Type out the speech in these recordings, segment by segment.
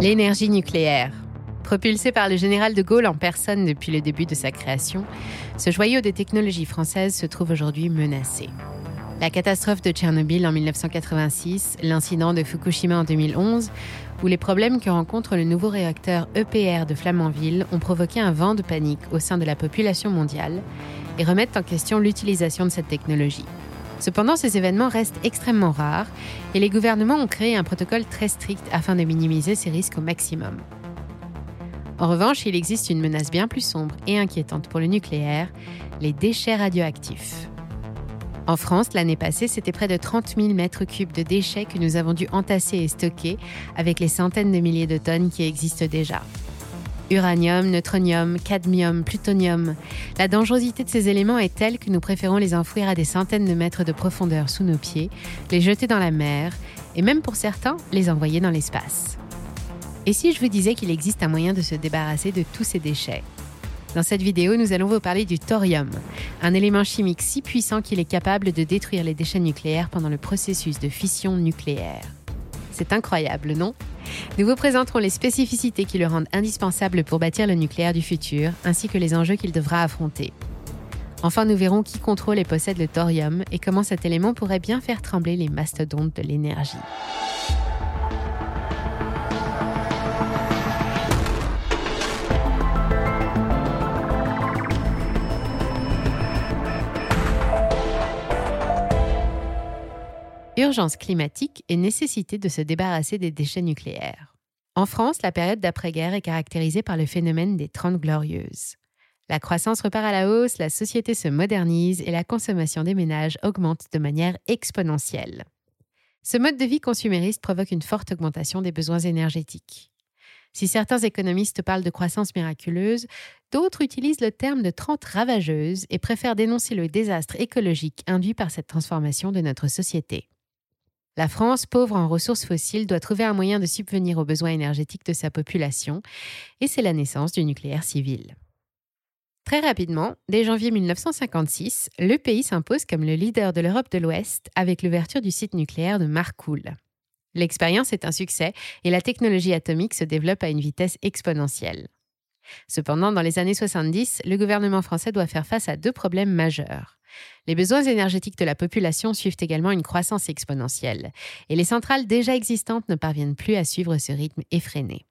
L'énergie nucléaire. Propulsé par le général de Gaulle en personne depuis le début de sa création, ce joyau de technologie française se trouve aujourd'hui menacé. La catastrophe de Tchernobyl en 1986, l'incident de Fukushima en 2011 ou les problèmes que rencontre le nouveau réacteur EPR de Flamanville ont provoqué un vent de panique au sein de la population mondiale et remettent en question l'utilisation de cette technologie. Cependant, ces événements restent extrêmement rares et les gouvernements ont créé un protocole très strict afin de minimiser ces risques au maximum. En revanche, il existe une menace bien plus sombre et inquiétante pour le nucléaire, les déchets radioactifs. En France, l'année passée, c'était près de 30 000 mètres cubes de déchets que nous avons dû entasser et stocker avec les centaines de milliers de tonnes qui existent déjà. Uranium, neutronium, cadmium, plutonium. La dangerosité de ces éléments est telle que nous préférons les enfouir à des centaines de mètres de profondeur sous nos pieds, les jeter dans la mer et même pour certains, les envoyer dans l'espace. Et si je vous disais qu'il existe un moyen de se débarrasser de tous ces déchets? Dans cette vidéo, nous allons vous parler du thorium, un élément chimique si puissant qu'il est capable de détruire les déchets nucléaires pendant le processus de fission nucléaire. C'est incroyable, non? Nous vous présenterons les spécificités qui le rendent indispensable pour bâtir le nucléaire du futur, ainsi que les enjeux qu'il devra affronter. Enfin, nous verrons qui contrôle et possède le thorium et comment cet élément pourrait bien faire trembler les mastodontes de l'énergie. Urgence climatique et nécessité de se débarrasser des déchets nucléaires. En France, la période d'après-guerre est caractérisée par le phénomène des Trente Glorieuses. La croissance repart à la hausse, la société se modernise et la consommation des ménages augmente de manière exponentielle. Ce mode de vie consumériste provoque une forte augmentation des besoins énergétiques. Si certains économistes parlent de croissance miraculeuse, d'autres utilisent le terme de trente ravageuses et préfèrent dénoncer le désastre écologique induit par cette transformation de notre société. La France, pauvre en ressources fossiles, doit trouver un moyen de subvenir aux besoins énergétiques de sa population, et c'est la naissance du nucléaire civil. Très rapidement, dès janvier 1956, le pays s'impose comme le leader de l'Europe de l'Ouest avec l'ouverture du site nucléaire de Marcoule. L'expérience est un succès et la technologie atomique se développe à une vitesse exponentielle. Cependant, dans les années 70, le gouvernement français doit faire face à deux problèmes majeurs. Les besoins énergétiques de la population suivent également une croissance exponentielle, et les centrales déjà existantes ne parviennent plus à suivre ce rythme effréné.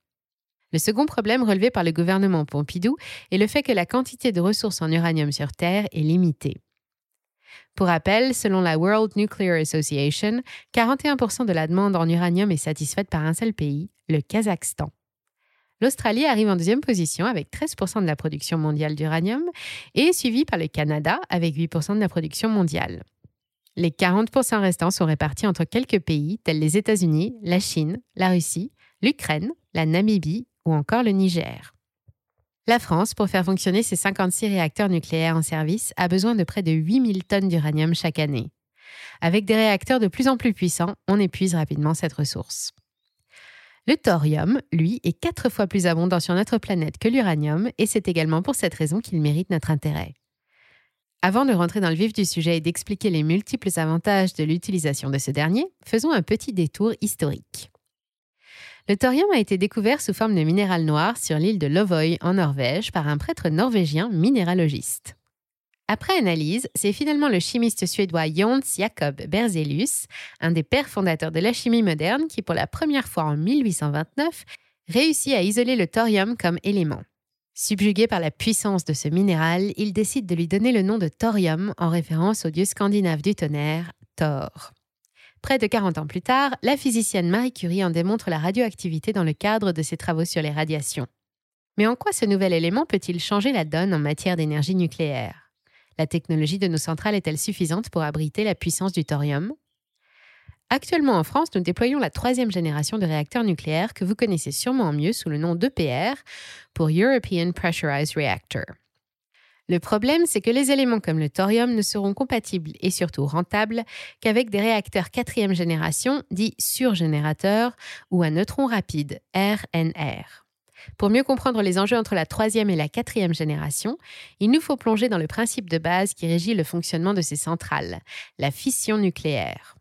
Le second problème relevé par le gouvernement Pompidou est le fait que la quantité de ressources en uranium sur Terre est limitée. Pour rappel, selon la World Nuclear Association, 41% de la demande en uranium est satisfaite par un seul pays, le Kazakhstan. L'Australie arrive en deuxième position avec 13% de la production mondiale d'uranium et est suivie par le Canada avec 8% de la production mondiale. Les 40% restants sont répartis entre quelques pays tels les États-Unis, la Chine, la Russie, l'Ukraine, la Namibie ou encore le Niger. La France, pour faire fonctionner ses 56 réacteurs nucléaires en service, a besoin de près de 8000 tonnes d'uranium chaque année. Avec des réacteurs de plus en plus puissants, on épuise rapidement cette ressource. Le thorium, lui, est quatre fois plus abondant sur notre planète que l'uranium, et c'est également pour cette raison qu'il mérite notre intérêt. Avant de rentrer dans le vif du sujet et d'expliquer les multiples avantages de l'utilisation de ce dernier, faisons un petit détour historique. Le thorium a été découvert sous forme de minéral noir sur l'île de Lovoy en Norvège par un prêtre norvégien minéralogiste. Après analyse, c'est finalement le chimiste suédois Jons Jacob Berzelius, un des pères fondateurs de la chimie moderne, qui pour la première fois en 1829 réussit à isoler le thorium comme élément. Subjugué par la puissance de ce minéral, il décide de lui donner le nom de thorium en référence au dieu scandinave du tonnerre, Thor. Près de 40 ans plus tard, la physicienne Marie Curie en démontre la radioactivité dans le cadre de ses travaux sur les radiations. Mais en quoi ce nouvel élément peut-il changer la donne en matière d'énergie nucléaire? La technologie de nos centrales est-elle suffisante pour abriter la puissance du thorium? Actuellement en France, nous déployons la troisième génération de réacteurs nucléaires que vous connaissez sûrement mieux sous le nom d'EPR pour European Pressurized Reactor. Le problème, c'est que les éléments comme le thorium ne seront compatibles et surtout rentables qu'avec des réacteurs quatrième génération, dits surgénérateurs, ou à neutrons rapides, RNR. Pour mieux comprendre les enjeux entre la troisième et la quatrième génération, il nous faut plonger dans le principe de base qui régit le fonctionnement de ces centrales, la fission nucléaire.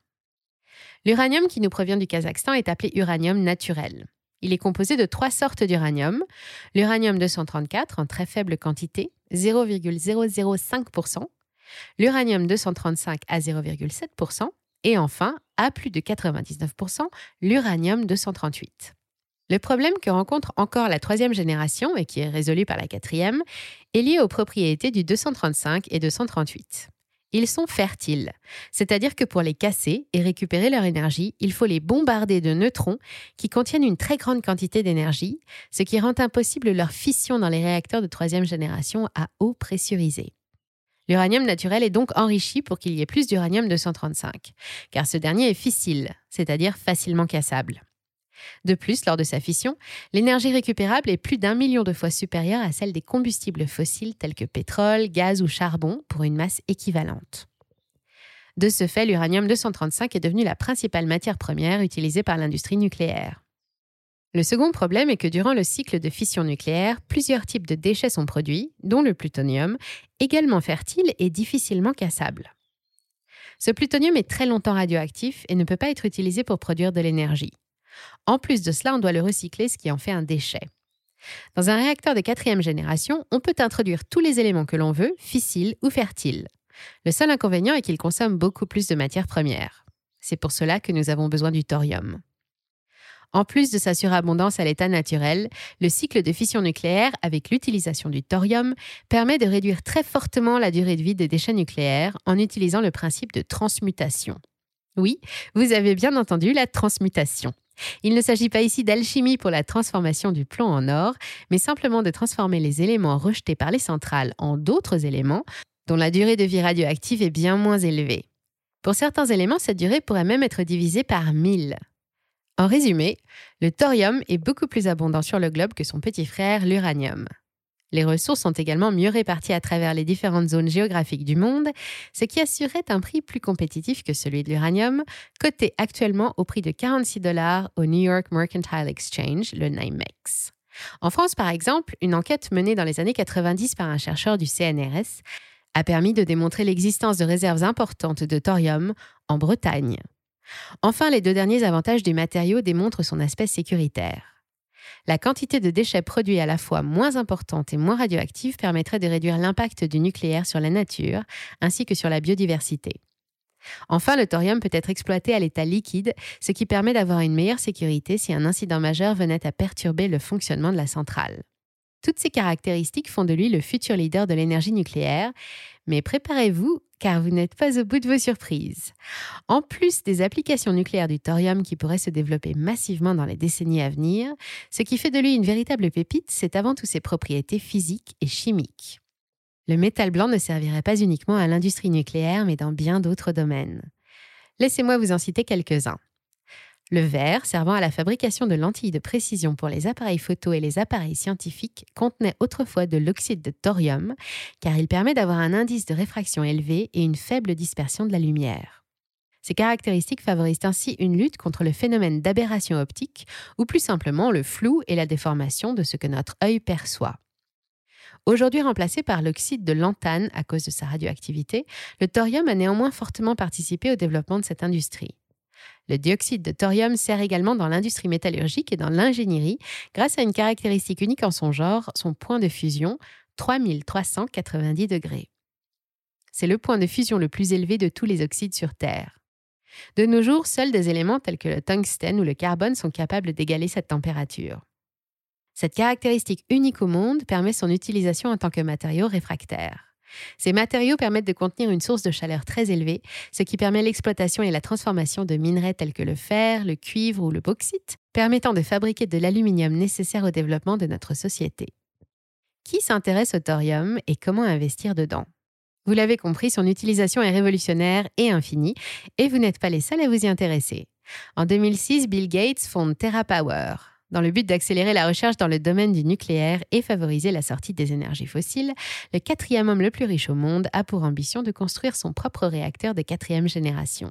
L'uranium qui nous provient du Kazakhstan est appelé uranium naturel. Il est composé de trois sortes d'uranium. L'uranium 234 en très faible quantité, 0,005%, l'uranium 235 à 0,7%, et enfin, à plus de 99%, l'uranium 238. Le problème que rencontre encore la troisième génération et qui est résolu par la quatrième est lié aux propriétés du 235 et 238 ils sont fertiles. C'est-à-dire que pour les casser et récupérer leur énergie, il faut les bombarder de neutrons qui contiennent une très grande quantité d'énergie, ce qui rend impossible leur fission dans les réacteurs de troisième génération à eau pressurisée. L'uranium naturel est donc enrichi pour qu'il y ait plus d'uranium 235, car ce dernier est fissile, c'est-à-dire facilement cassable. De plus, lors de sa fission, l'énergie récupérable est plus d'un million de fois supérieure à celle des combustibles fossiles tels que pétrole, gaz ou charbon pour une masse équivalente. De ce fait, l'uranium 235 est devenu la principale matière première utilisée par l'industrie nucléaire. Le second problème est que durant le cycle de fission nucléaire, plusieurs types de déchets sont produits, dont le plutonium, également fertile et difficilement cassable. Ce plutonium est très longtemps radioactif et ne peut pas être utilisé pour produire de l'énergie. En plus de cela, on doit le recycler, ce qui en fait un déchet. Dans un réacteur de quatrième génération, on peut introduire tous les éléments que l'on veut, fissiles ou fertiles. Le seul inconvénient est qu'il consomme beaucoup plus de matières premières. C'est pour cela que nous avons besoin du thorium. En plus de sa surabondance à l'état naturel, le cycle de fission nucléaire, avec l'utilisation du thorium, permet de réduire très fortement la durée de vie des déchets nucléaires en utilisant le principe de transmutation. Oui, vous avez bien entendu la transmutation. Il ne s'agit pas ici d'alchimie pour la transformation du plomb en or, mais simplement de transformer les éléments rejetés par les centrales en d'autres éléments dont la durée de vie radioactive est bien moins élevée. Pour certains éléments, cette durée pourrait même être divisée par 1000. En résumé, le thorium est beaucoup plus abondant sur le globe que son petit frère, l'uranium. Les ressources sont également mieux réparties à travers les différentes zones géographiques du monde, ce qui assurerait un prix plus compétitif que celui de l'uranium, coté actuellement au prix de 46 dollars au New York Mercantile Exchange, le NYMEX. En France, par exemple, une enquête menée dans les années 90 par un chercheur du CNRS a permis de démontrer l'existence de réserves importantes de thorium en Bretagne. Enfin, les deux derniers avantages du matériau démontrent son aspect sécuritaire la quantité de déchets produits à la fois moins importante et moins radioactive permettrait de réduire l'impact du nucléaire sur la nature ainsi que sur la biodiversité. Enfin, le thorium peut être exploité à l'état liquide, ce qui permet d'avoir une meilleure sécurité si un incident majeur venait à perturber le fonctionnement de la centrale. Toutes ces caractéristiques font de lui le futur leader de l'énergie nucléaire, mais préparez-vous car vous n'êtes pas au bout de vos surprises. En plus des applications nucléaires du thorium qui pourraient se développer massivement dans les décennies à venir, ce qui fait de lui une véritable pépite, c'est avant tout ses propriétés physiques et chimiques. Le métal blanc ne servirait pas uniquement à l'industrie nucléaire, mais dans bien d'autres domaines. Laissez-moi vous en citer quelques-uns. Le verre, servant à la fabrication de lentilles de précision pour les appareils photo et les appareils scientifiques, contenait autrefois de l'oxyde de thorium, car il permet d'avoir un indice de réfraction élevé et une faible dispersion de la lumière. Ces caractéristiques favorisent ainsi une lutte contre le phénomène d'aberration optique, ou plus simplement le flou et la déformation de ce que notre œil perçoit. Aujourd'hui remplacé par l'oxyde de lantane à cause de sa radioactivité, le thorium a néanmoins fortement participé au développement de cette industrie. Le dioxyde de thorium sert également dans l'industrie métallurgique et dans l'ingénierie grâce à une caractéristique unique en son genre, son point de fusion, 3390 degrés. C'est le point de fusion le plus élevé de tous les oxydes sur Terre. De nos jours, seuls des éléments tels que le tungstène ou le carbone sont capables d'égaler cette température. Cette caractéristique unique au monde permet son utilisation en tant que matériau réfractaire. Ces matériaux permettent de contenir une source de chaleur très élevée, ce qui permet l'exploitation et la transformation de minerais tels que le fer, le cuivre ou le bauxite, permettant de fabriquer de l'aluminium nécessaire au développement de notre société. Qui s'intéresse au thorium et comment investir dedans? Vous l'avez compris, son utilisation est révolutionnaire et infinie, et vous n'êtes pas les seuls à vous y intéresser. En 2006, Bill Gates fonde TerraPower, dans le but d'accélérer la recherche dans le domaine du nucléaire et favoriser la sortie des énergies fossiles, le quatrième homme le plus riche au monde a pour ambition de construire son propre réacteur de quatrième génération.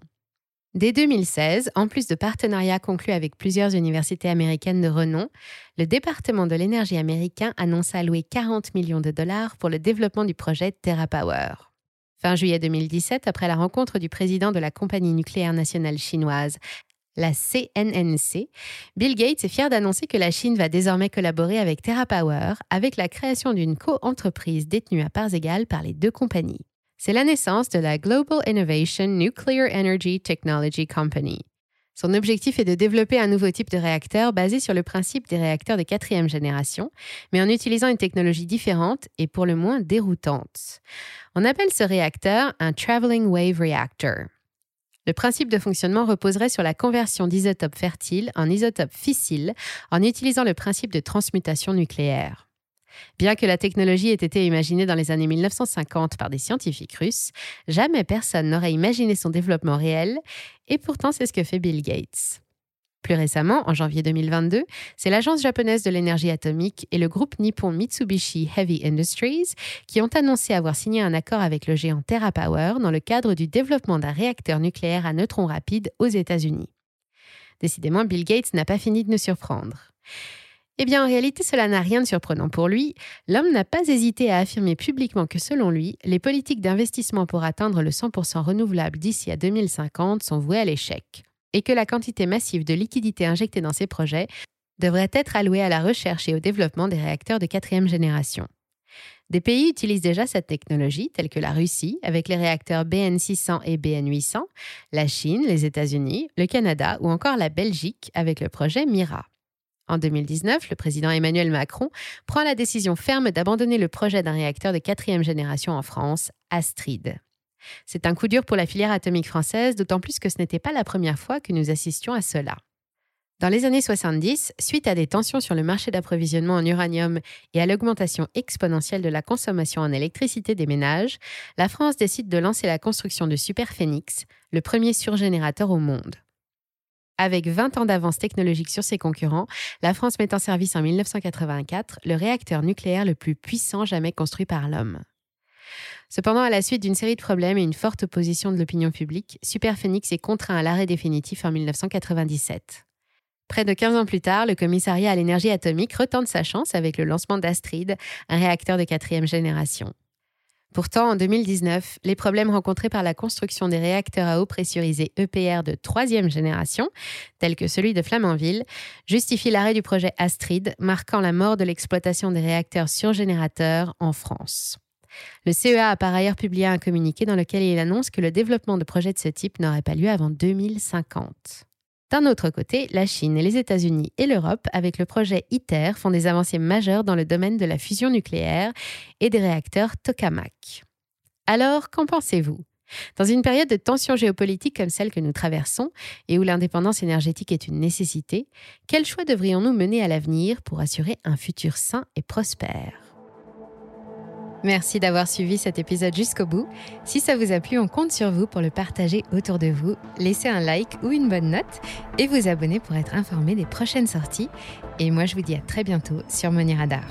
Dès 2016, en plus de partenariats conclus avec plusieurs universités américaines de renom, le département de l'énergie américain annonce allouer 40 millions de dollars pour le développement du projet TerraPower. Fin juillet 2017, après la rencontre du président de la compagnie nucléaire nationale chinoise, la CNNC, Bill Gates est fier d'annoncer que la Chine va désormais collaborer avec TerraPower avec la création d'une co-entreprise détenue à parts égales par les deux compagnies. C'est la naissance de la Global Innovation Nuclear Energy Technology Company. Son objectif est de développer un nouveau type de réacteur basé sur le principe des réacteurs de quatrième génération, mais en utilisant une technologie différente et pour le moins déroutante. On appelle ce réacteur un Traveling Wave Reactor. Le principe de fonctionnement reposerait sur la conversion d'isotopes fertiles en isotopes fissiles en utilisant le principe de transmutation nucléaire. Bien que la technologie ait été imaginée dans les années 1950 par des scientifiques russes, jamais personne n'aurait imaginé son développement réel, et pourtant c'est ce que fait Bill Gates. Plus récemment, en janvier 2022, c'est l'Agence japonaise de l'énergie atomique et le groupe nippon Mitsubishi Heavy Industries qui ont annoncé avoir signé un accord avec le géant TerraPower dans le cadre du développement d'un réacteur nucléaire à neutrons rapides aux États-Unis. Décidément, Bill Gates n'a pas fini de nous surprendre. Eh bien, en réalité, cela n'a rien de surprenant pour lui. L'homme n'a pas hésité à affirmer publiquement que, selon lui, les politiques d'investissement pour atteindre le 100% renouvelable d'ici à 2050 sont vouées à l'échec et que la quantité massive de liquidités injectées dans ces projets devrait être allouée à la recherche et au développement des réacteurs de quatrième génération. Des pays utilisent déjà cette technologie, tels que la Russie, avec les réacteurs BN600 et BN800, la Chine, les États-Unis, le Canada ou encore la Belgique avec le projet MIRA. En 2019, le président Emmanuel Macron prend la décision ferme d'abandonner le projet d'un réacteur de quatrième génération en France, Astrid. C'est un coup dur pour la filière atomique française, d'autant plus que ce n'était pas la première fois que nous assistions à cela. Dans les années 70, suite à des tensions sur le marché d'approvisionnement en uranium et à l'augmentation exponentielle de la consommation en électricité des ménages, la France décide de lancer la construction de Superphénix, le premier surgénérateur au monde. Avec 20 ans d'avance technologique sur ses concurrents, la France met en service en 1984 le réacteur nucléaire le plus puissant jamais construit par l'homme. Cependant, à la suite d'une série de problèmes et une forte opposition de l'opinion publique, Superphénix est contraint à l'arrêt définitif en 1997. Près de 15 ans plus tard, le commissariat à l'énergie atomique retente sa chance avec le lancement d'Astrid, un réacteur de quatrième génération. Pourtant, en 2019, les problèmes rencontrés par la construction des réacteurs à eau pressurisée EPR de troisième génération, tels que celui de Flamanville, justifient l'arrêt du projet Astrid, marquant la mort de l'exploitation des réacteurs surgénérateurs en France. Le CEA a par ailleurs publié un communiqué dans lequel il annonce que le développement de projets de ce type n'aurait pas lieu avant 2050. D'un autre côté, la Chine, les États-Unis et l'Europe, avec le projet ITER, font des avancées majeures dans le domaine de la fusion nucléaire et des réacteurs tokamak. Alors, qu'en pensez-vous? Dans une période de tensions géopolitiques comme celle que nous traversons et où l'indépendance énergétique est une nécessité, quels choix devrions-nous mener à l'avenir pour assurer un futur sain et prospère? Merci d'avoir suivi cet épisode jusqu'au bout. Si ça vous a plu, on compte sur vous pour le partager autour de vous, laisser un like ou une bonne note et vous abonner pour être informé des prochaines sorties. Et moi, je vous dis à très bientôt sur Money Radar.